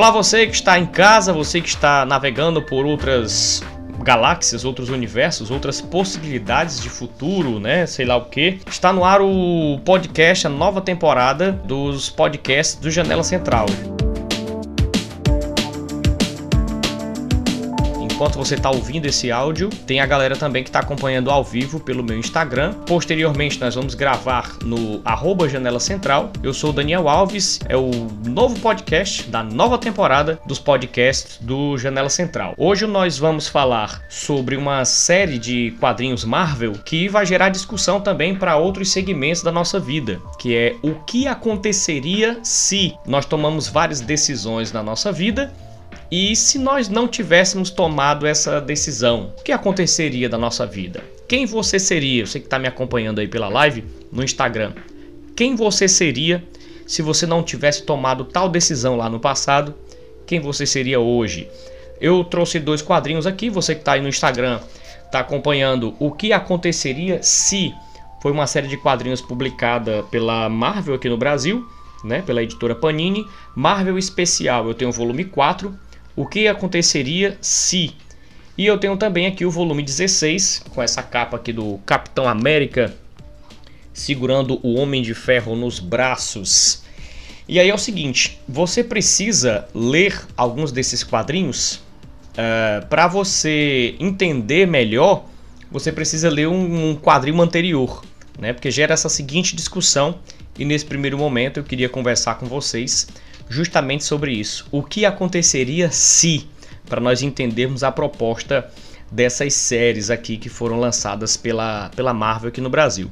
Olá você que está em casa, você que está navegando por outras galáxias, outros universos, outras possibilidades de futuro, né? Sei lá o que. Está no ar o podcast, a nova temporada dos podcasts do Janela Central. Enquanto você está ouvindo esse áudio, tem a galera também que está acompanhando ao vivo pelo meu Instagram. Posteriormente, nós vamos gravar no arroba Janela Central. Eu sou o Daniel Alves, é o novo podcast da nova temporada dos podcasts do Janela Central. Hoje nós vamos falar sobre uma série de quadrinhos Marvel que vai gerar discussão também para outros segmentos da nossa vida, que é o que aconteceria se nós tomamos várias decisões na nossa vida e se nós não tivéssemos tomado essa decisão, o que aconteceria da nossa vida? Quem você seria? Você que está me acompanhando aí pela live no Instagram. Quem você seria se você não tivesse tomado tal decisão lá no passado? Quem você seria hoje? Eu trouxe dois quadrinhos aqui. Você que está aí no Instagram está acompanhando o que aconteceria se foi uma série de quadrinhos publicada pela Marvel aqui no Brasil, né, pela editora Panini. Marvel Especial, eu tenho o volume 4 o que aconteceria se. E eu tenho também aqui o volume 16, com essa capa aqui do Capitão América segurando o Homem de Ferro nos braços. E aí é o seguinte: você precisa ler alguns desses quadrinhos uh, eh, para você entender melhor. Você precisa ler um, um quadrinho anterior, né? Porque gera essa seguinte discussão. E nesse primeiro momento eu queria conversar com vocês justamente sobre isso. O que aconteceria se, para nós entendermos a proposta dessas séries aqui que foram lançadas pela, pela Marvel aqui no Brasil.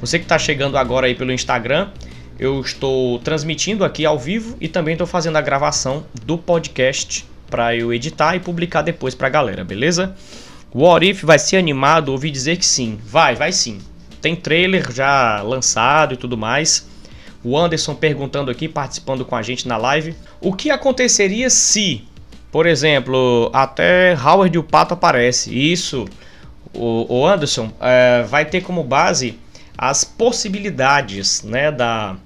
Você que está chegando agora aí pelo Instagram, eu estou transmitindo aqui ao vivo e também estou fazendo a gravação do podcast para eu editar e publicar depois para a galera, beleza? O What If vai ser animado? Ouvi dizer que sim. Vai, vai sim. Tem trailer já lançado e tudo mais. O Anderson perguntando aqui, participando com a gente na live. O que aconteceria se, por exemplo, até Howard o Pato aparece? Isso, o, o Anderson, é, vai ter como base as possibilidades né, da,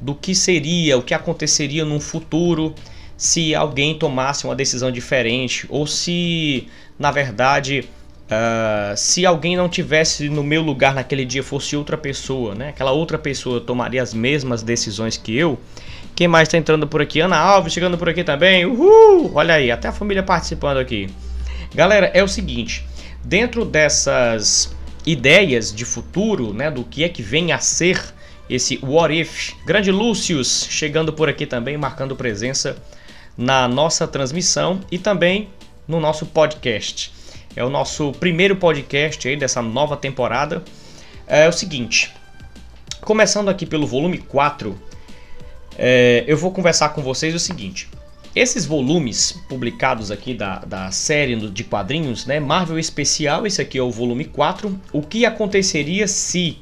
do que seria, o que aconteceria num futuro se alguém tomasse uma decisão diferente ou se, na verdade, Uh, se alguém não tivesse no meu lugar naquele dia fosse outra pessoa, né? Aquela outra pessoa tomaria as mesmas decisões que eu. Quem mais está entrando por aqui? Ana Alves chegando por aqui também. Uhul! Olha aí, até a família participando aqui. Galera, é o seguinte: dentro dessas ideias de futuro, né, do que é que vem a ser esse What If, grande Lúcius chegando por aqui também, marcando presença na nossa transmissão e também no nosso podcast. É o nosso primeiro podcast aí dessa nova temporada. É o seguinte, começando aqui pelo volume 4, é, eu vou conversar com vocês o seguinte. Esses volumes publicados aqui da, da série de quadrinhos, né? Marvel Especial, esse aqui é o volume 4. O que aconteceria se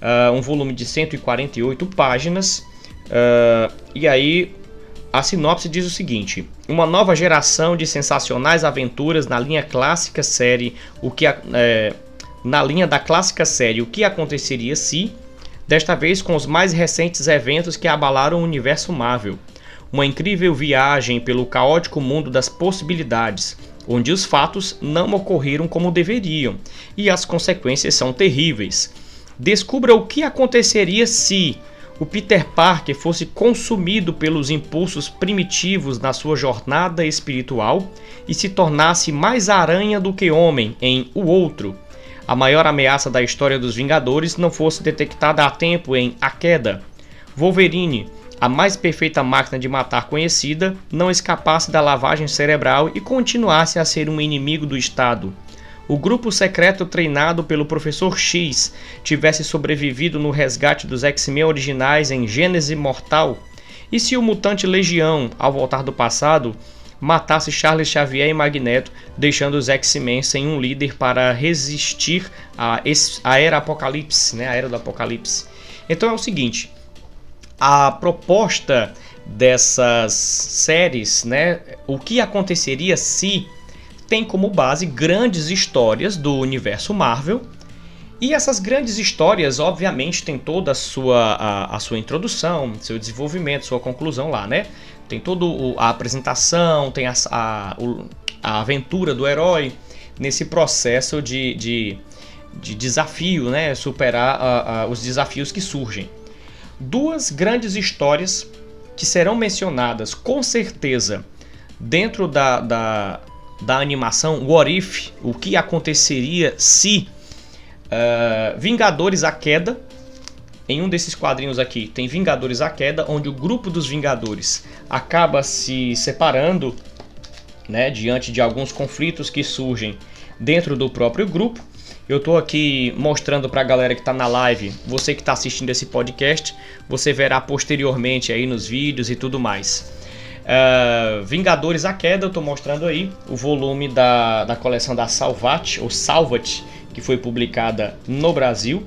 uh, um volume de 148 páginas, uh, e aí a sinopse diz o seguinte: uma nova geração de sensacionais aventuras na linha clássica série, o que é, na linha da clássica série, o que aconteceria se, desta vez com os mais recentes eventos que abalaram o universo Marvel. Uma incrível viagem pelo caótico mundo das possibilidades, onde os fatos não ocorreram como deveriam e as consequências são terríveis. Descubra o que aconteceria se o Peter Parker fosse consumido pelos impulsos primitivos na sua jornada espiritual e se tornasse mais aranha do que homem em O Outro, a maior ameaça da história dos Vingadores não fosse detectada a tempo em A Queda. Wolverine, a mais perfeita máquina de matar conhecida, não escapasse da lavagem cerebral e continuasse a ser um inimigo do Estado o grupo secreto treinado pelo Professor X tivesse sobrevivido no resgate dos X-Men originais em Gênese Mortal? E se o mutante Legião, ao voltar do passado, matasse Charles Xavier e Magneto, deixando os X-Men sem um líder para resistir à, era Apocalipse, né? a era do Apocalipse? Então é o seguinte, a proposta dessas séries, né? O que aconteceria se tem como base grandes histórias do universo Marvel. E essas grandes histórias, obviamente, tem toda a sua, a, a sua introdução, seu desenvolvimento, sua conclusão lá, né? Tem toda a apresentação, tem a, a, a aventura do herói nesse processo de, de, de desafio, né? Superar a, a, os desafios que surgem. Duas grandes histórias que serão mencionadas com certeza dentro da, da, da animação What If, o que aconteceria se uh, Vingadores a Queda, em um desses quadrinhos aqui tem Vingadores a Queda, onde o grupo dos Vingadores acaba se separando né, diante de alguns conflitos que surgem dentro do próprio grupo. Eu estou aqui mostrando para a galera que está na live, você que está assistindo esse podcast, você verá posteriormente aí nos vídeos e tudo mais. Uh, Vingadores a Queda, eu estou mostrando aí o volume da, da coleção da Salvat, ou Salvat, que foi publicada no Brasil.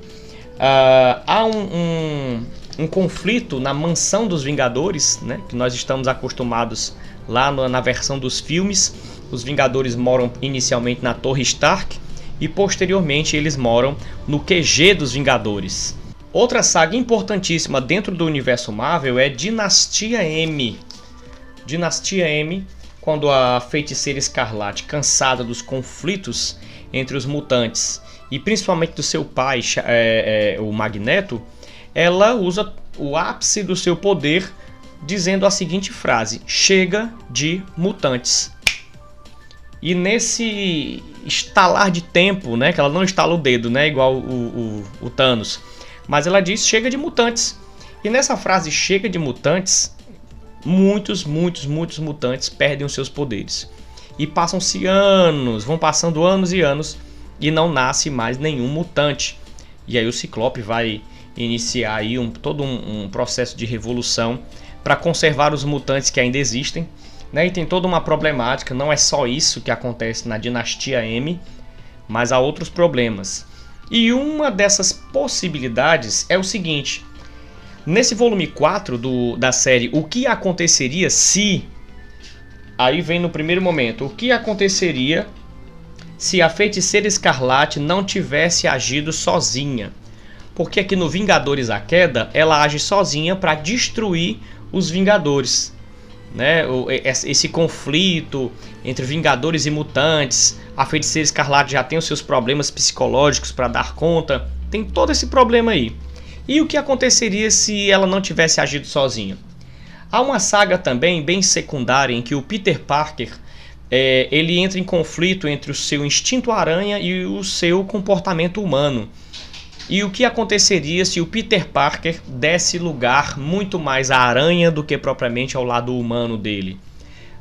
Uh, há um, um, um, conflito na mansão dos Vingadores, né, que nós estamos acostumados lá no, na versão dos filmes. Os Vingadores moram inicialmente na Torre Stark e posteriormente eles moram no QG dos Vingadores. Outra saga importantíssima dentro do universo Marvel é Dinastia M, Dinastia M, quando a feiticeira Escarlate, cansada dos conflitos entre os mutantes e principalmente do seu pai, é, é, o Magneto, ela usa o ápice do seu poder dizendo a seguinte frase: Chega de mutantes. E nesse estalar de tempo, né, que ela não estala o dedo, né, igual o, o, o Thanos, mas ela diz: Chega de mutantes. E nessa frase Chega de mutantes, muitos, muitos, muitos mutantes perdem os seus poderes. E passam-se anos, vão passando anos e anos e não nasce mais nenhum mutante. E aí o Ciclope vai iniciar aí um, todo um, um processo de revolução para conservar os mutantes que ainda existem. Né? E tem toda uma problemática, não é só isso que acontece na dinastia M, mas há outros problemas. E uma dessas possibilidades é o seguinte: Nesse volume 4 do, da série O que aconteceria se. Aí vem no primeiro momento: O que aconteceria se a feiticeira escarlate não tivesse agido sozinha? Porque aqui no Vingadores a Queda ela age sozinha para destruir os Vingadores. Né? Esse conflito entre Vingadores e mutantes. A feiticeira escarlate já tem os seus problemas psicológicos para dar conta. Tem todo esse problema aí. E o que aconteceria se ela não tivesse agido sozinha? Há uma saga também bem secundária em que o Peter Parker é, ele entra em conflito entre o seu instinto aranha e o seu comportamento humano. E o que aconteceria se o Peter Parker desse lugar muito mais à aranha do que propriamente ao lado humano dele?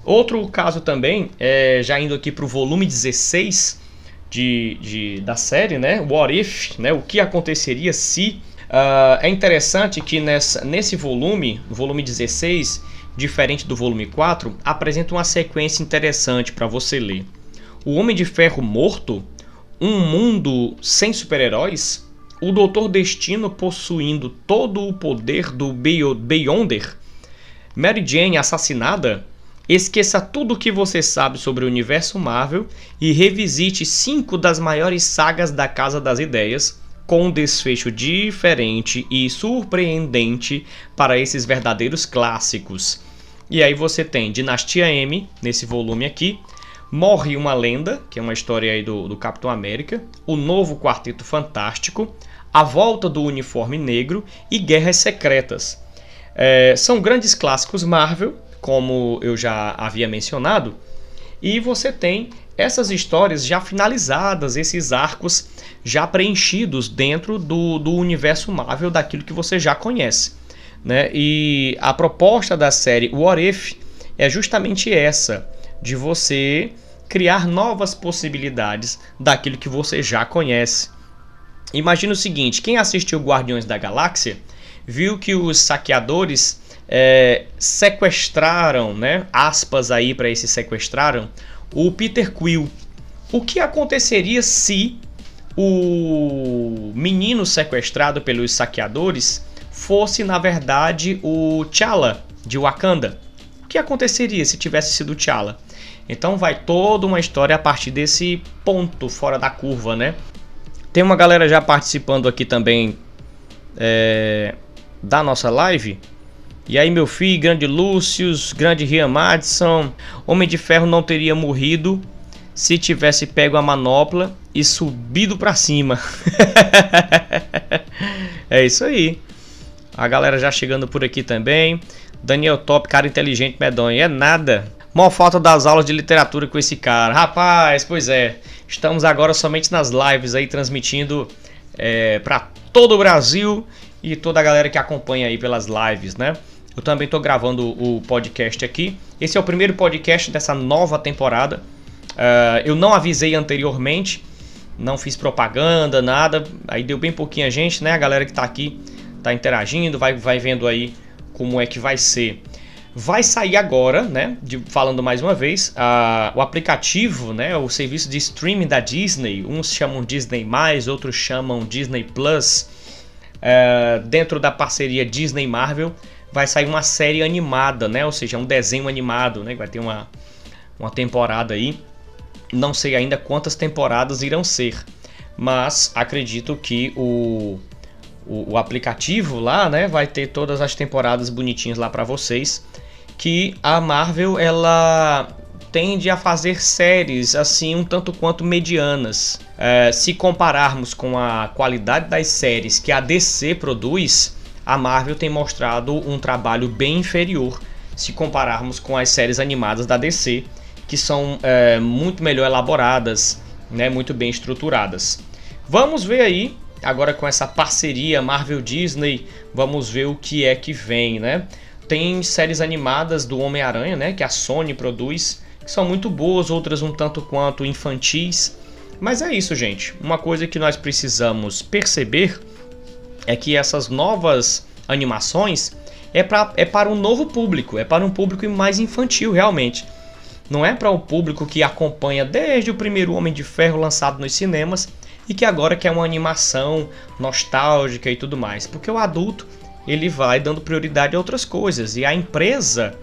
Outro caso também, é, já indo aqui para o volume 16 de, de, da série, né? What If, né? O que aconteceria se Uh, é interessante que nessa, nesse volume, volume 16, diferente do volume 4, apresenta uma sequência interessante para você ler. O Homem de Ferro Morto, um mundo sem super-heróis, o Doutor Destino possuindo todo o poder do Beyonder, Mary Jane assassinada, esqueça tudo o que você sabe sobre o universo Marvel e revisite cinco das maiores sagas da Casa das Ideias com um desfecho diferente e surpreendente para esses verdadeiros clássicos. E aí você tem Dinastia M, nesse volume aqui, Morre uma Lenda, que é uma história aí do, do Capitão América, O Novo Quarteto Fantástico, A Volta do Uniforme Negro e Guerras Secretas. É, são grandes clássicos Marvel, como eu já havia mencionado, e você tem essas histórias já finalizadas, esses arcos já preenchidos dentro do, do universo Marvel daquilo que você já conhece. Né? E a proposta da série What If é justamente essa, de você criar novas possibilidades daquilo que você já conhece. Imagina o seguinte: quem assistiu Guardiões da Galáxia viu que os saqueadores é, sequestraram, né? Aspas aí para esse sequestraram o Peter Quill. O que aconteceria se o menino sequestrado pelos saqueadores fosse na verdade o T'Challa de Wakanda? O que aconteceria se tivesse sido T'Challa? Então vai toda uma história a partir desse ponto fora da curva, né? Tem uma galera já participando aqui também é, da nossa live. E aí, meu filho, grande Lúcius, grande Rian Madison, Homem de Ferro não teria morrido se tivesse pego a manopla e subido para cima. é isso aí. A galera já chegando por aqui também. Daniel Top, cara inteligente, medonho. É nada. Mó falta das aulas de literatura com esse cara. Rapaz, pois é. Estamos agora somente nas lives aí, transmitindo é, para todo o Brasil e toda a galera que acompanha aí pelas lives, né? Eu também estou gravando o podcast aqui. Esse é o primeiro podcast dessa nova temporada. Uh, eu não avisei anteriormente, não fiz propaganda, nada. Aí deu bem pouquinha gente, né? A galera que está aqui está interagindo, vai, vai vendo aí como é que vai ser. Vai sair agora, né? De, falando mais uma vez, o aplicativo, né? O serviço de streaming da Disney. Uns chamam Disney, outros chamam Disney Plus. Uh, dentro da parceria Disney Marvel, vai sair uma série animada, né? Ou seja, um desenho animado, né? Vai ter uma, uma temporada aí. Não sei ainda quantas temporadas irão ser, mas acredito que o, o, o aplicativo lá, né, vai ter todas as temporadas bonitinhas lá para vocês. Que a Marvel ela tende a fazer séries assim um tanto quanto medianas. É, se compararmos com a qualidade das séries que a DC produz, a Marvel tem mostrado um trabalho bem inferior se compararmos com as séries animadas da DC, que são é, muito melhor elaboradas, né, muito bem estruturadas. Vamos ver aí, agora com essa parceria Marvel-Disney, vamos ver o que é que vem, né? Tem séries animadas do Homem-Aranha, né, que a Sony produz, que são muito boas, outras um tanto quanto infantis. Mas é isso, gente. Uma coisa que nós precisamos perceber é que essas novas animações é, pra, é para um novo público, é para um público mais infantil realmente. Não é para o público que acompanha desde o primeiro Homem de Ferro lançado nos cinemas e que agora quer uma animação nostálgica e tudo mais. Porque o adulto ele vai dando prioridade a outras coisas e a empresa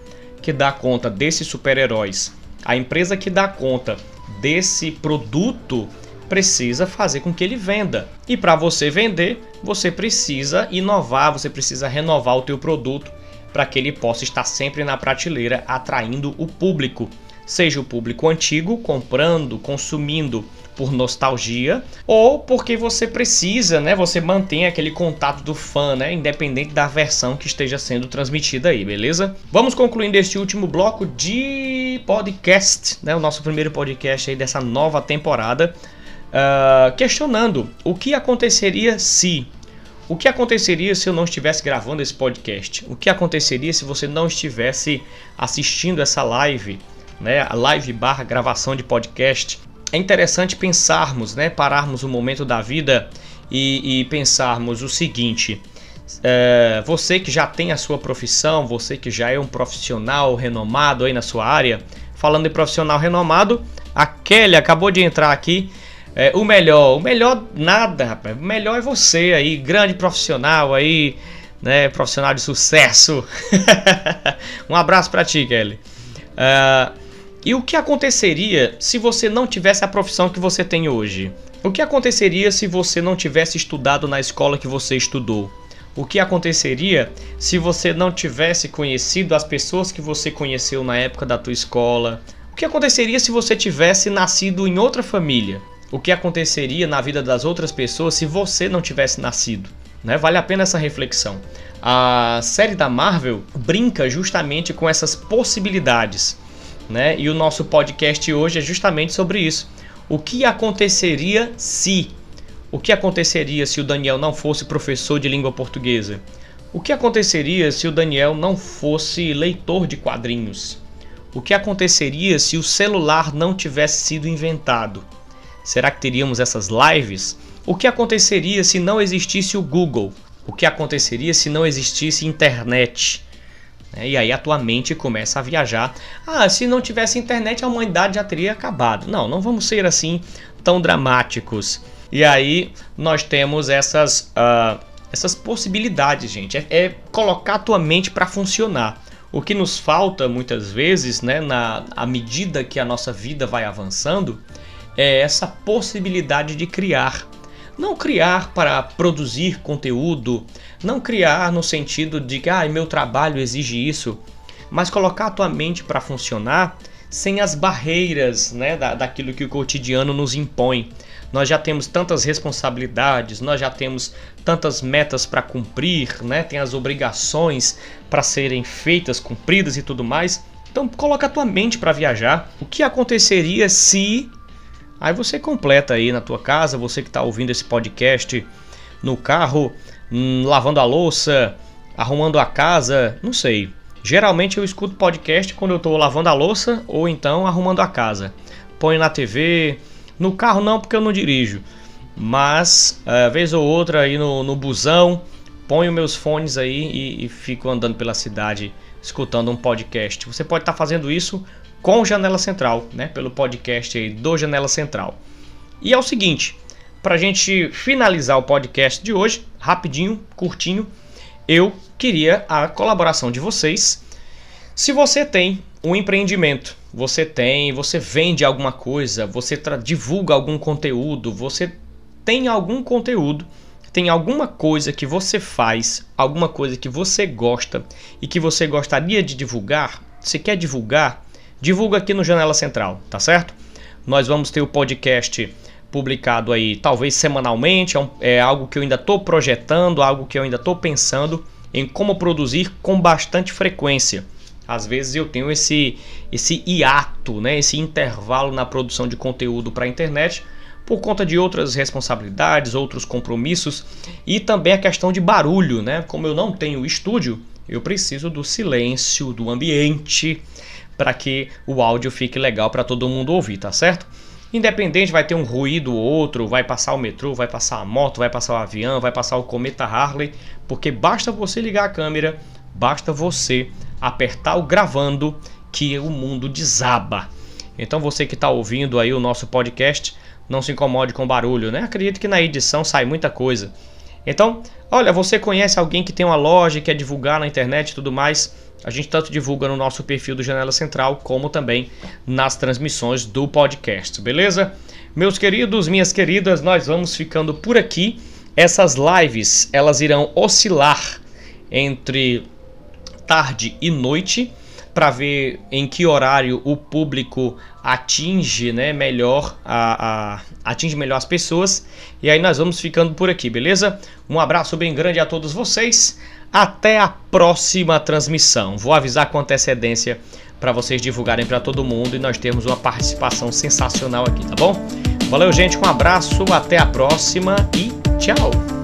que dá conta desses super-heróis, a empresa que dá conta desse produto precisa fazer com que ele venda. E para você vender, você precisa inovar, você precisa renovar o teu produto para que ele possa estar sempre na prateleira atraindo o público. Seja o público antigo comprando, consumindo por nostalgia ou porque você precisa, né? Você mantém aquele contato do fã, né? Independente da versão que esteja sendo transmitida aí, beleza? Vamos concluindo este último bloco de podcast, né? O nosso primeiro podcast aí dessa nova temporada uh, questionando o que aconteceria se. O que aconteceria se eu não estivesse gravando esse podcast? O que aconteceria se você não estivesse assistindo essa live, né? A live barra gravação de podcast. É interessante pensarmos, né? Pararmos um momento da vida e, e pensarmos o seguinte. É, você que já tem a sua profissão, você que já é um profissional renomado aí na sua área, falando em profissional renomado, a Kelly acabou de entrar aqui é, o melhor, o melhor nada, rapaz. O melhor é você aí, grande profissional aí, né? Profissional de sucesso. um abraço para ti, Kelly. Uh, e o que aconteceria se você não tivesse a profissão que você tem hoje? O que aconteceria se você não tivesse estudado na escola que você estudou? O que aconteceria se você não tivesse conhecido as pessoas que você conheceu na época da tua escola? O que aconteceria se você tivesse nascido em outra família? O que aconteceria na vida das outras pessoas se você não tivesse nascido. Né? Vale a pena essa reflexão. A série da Marvel brinca justamente com essas possibilidades. Né? E o nosso podcast hoje é justamente sobre isso. O que aconteceria se? O que aconteceria se o Daniel não fosse professor de língua portuguesa? O que aconteceria se o Daniel não fosse leitor de quadrinhos? O que aconteceria se o celular não tivesse sido inventado? Será que teríamos essas lives? O que aconteceria se não existisse o Google? O que aconteceria se não existisse internet? É, e aí a tua mente começa a viajar. Ah, se não tivesse internet a humanidade já teria acabado. Não, não vamos ser assim tão dramáticos. E aí nós temos essas, uh, essas possibilidades, gente. É, é colocar a tua mente para funcionar. O que nos falta muitas vezes, né, na à medida que a nossa vida vai avançando, é essa possibilidade de criar. Não criar para produzir conteúdo, não criar no sentido de que ah, meu trabalho exige isso, mas colocar a tua mente para funcionar sem as barreiras né, da, daquilo que o cotidiano nos impõe. Nós já temos tantas responsabilidades, nós já temos tantas metas para cumprir, né? tem as obrigações para serem feitas, cumpridas e tudo mais. Então coloca a tua mente para viajar. O que aconteceria se Aí você completa aí na tua casa, você que está ouvindo esse podcast no carro, hum, lavando a louça, arrumando a casa, não sei. Geralmente eu escuto podcast quando eu estou lavando a louça ou então arrumando a casa. Põe na TV, no carro não porque eu não dirijo, mas uh, vez ou outra aí no, no busão, ponho meus fones aí e, e fico andando pela cidade escutando um podcast. Você pode estar tá fazendo isso com Janela Central, né? Pelo podcast aí do Janela Central. E é o seguinte, para a gente finalizar o podcast de hoje, rapidinho, curtinho, eu queria a colaboração de vocês. Se você tem um empreendimento, você tem, você vende alguma coisa, você divulga algum conteúdo, você tem algum conteúdo, tem alguma coisa que você faz, alguma coisa que você gosta e que você gostaria de divulgar, você quer divulgar, divulga aqui no Janela Central, tá certo? Nós vamos ter o podcast publicado aí, talvez semanalmente, é, um, é algo que eu ainda estou projetando, algo que eu ainda estou pensando em como produzir com bastante frequência. Às vezes eu tenho esse, esse hiato, né, esse intervalo na produção de conteúdo para a internet por conta de outras responsabilidades, outros compromissos e também a questão de barulho, né? Como eu não tenho estúdio, eu preciso do silêncio, do ambiente, para que o áudio fique legal para todo mundo ouvir, tá certo? Independente, vai ter um ruído ou outro, vai passar o metrô, vai passar a moto, vai passar o avião, vai passar o cometa Harley, porque basta você ligar a câmera, basta você apertar o gravando que o mundo desaba. Então você que está ouvindo aí o nosso podcast, não se incomode com barulho, né? Acredito que na edição sai muita coisa. Então, olha, você conhece alguém que tem uma loja, quer divulgar na internet e tudo mais? A gente tanto divulga no nosso perfil do Janela Central, como também nas transmissões do podcast, beleza? Meus queridos, minhas queridas, nós vamos ficando por aqui. Essas lives, elas irão oscilar entre tarde e noite para ver em que horário o público atinge, né, melhor a, a, atinge melhor as pessoas. E aí nós vamos ficando por aqui, beleza? Um abraço bem grande a todos vocês. Até a próxima transmissão. Vou avisar com antecedência para vocês divulgarem para todo mundo e nós temos uma participação sensacional aqui, tá bom? Valeu, gente, um abraço, até a próxima e tchau.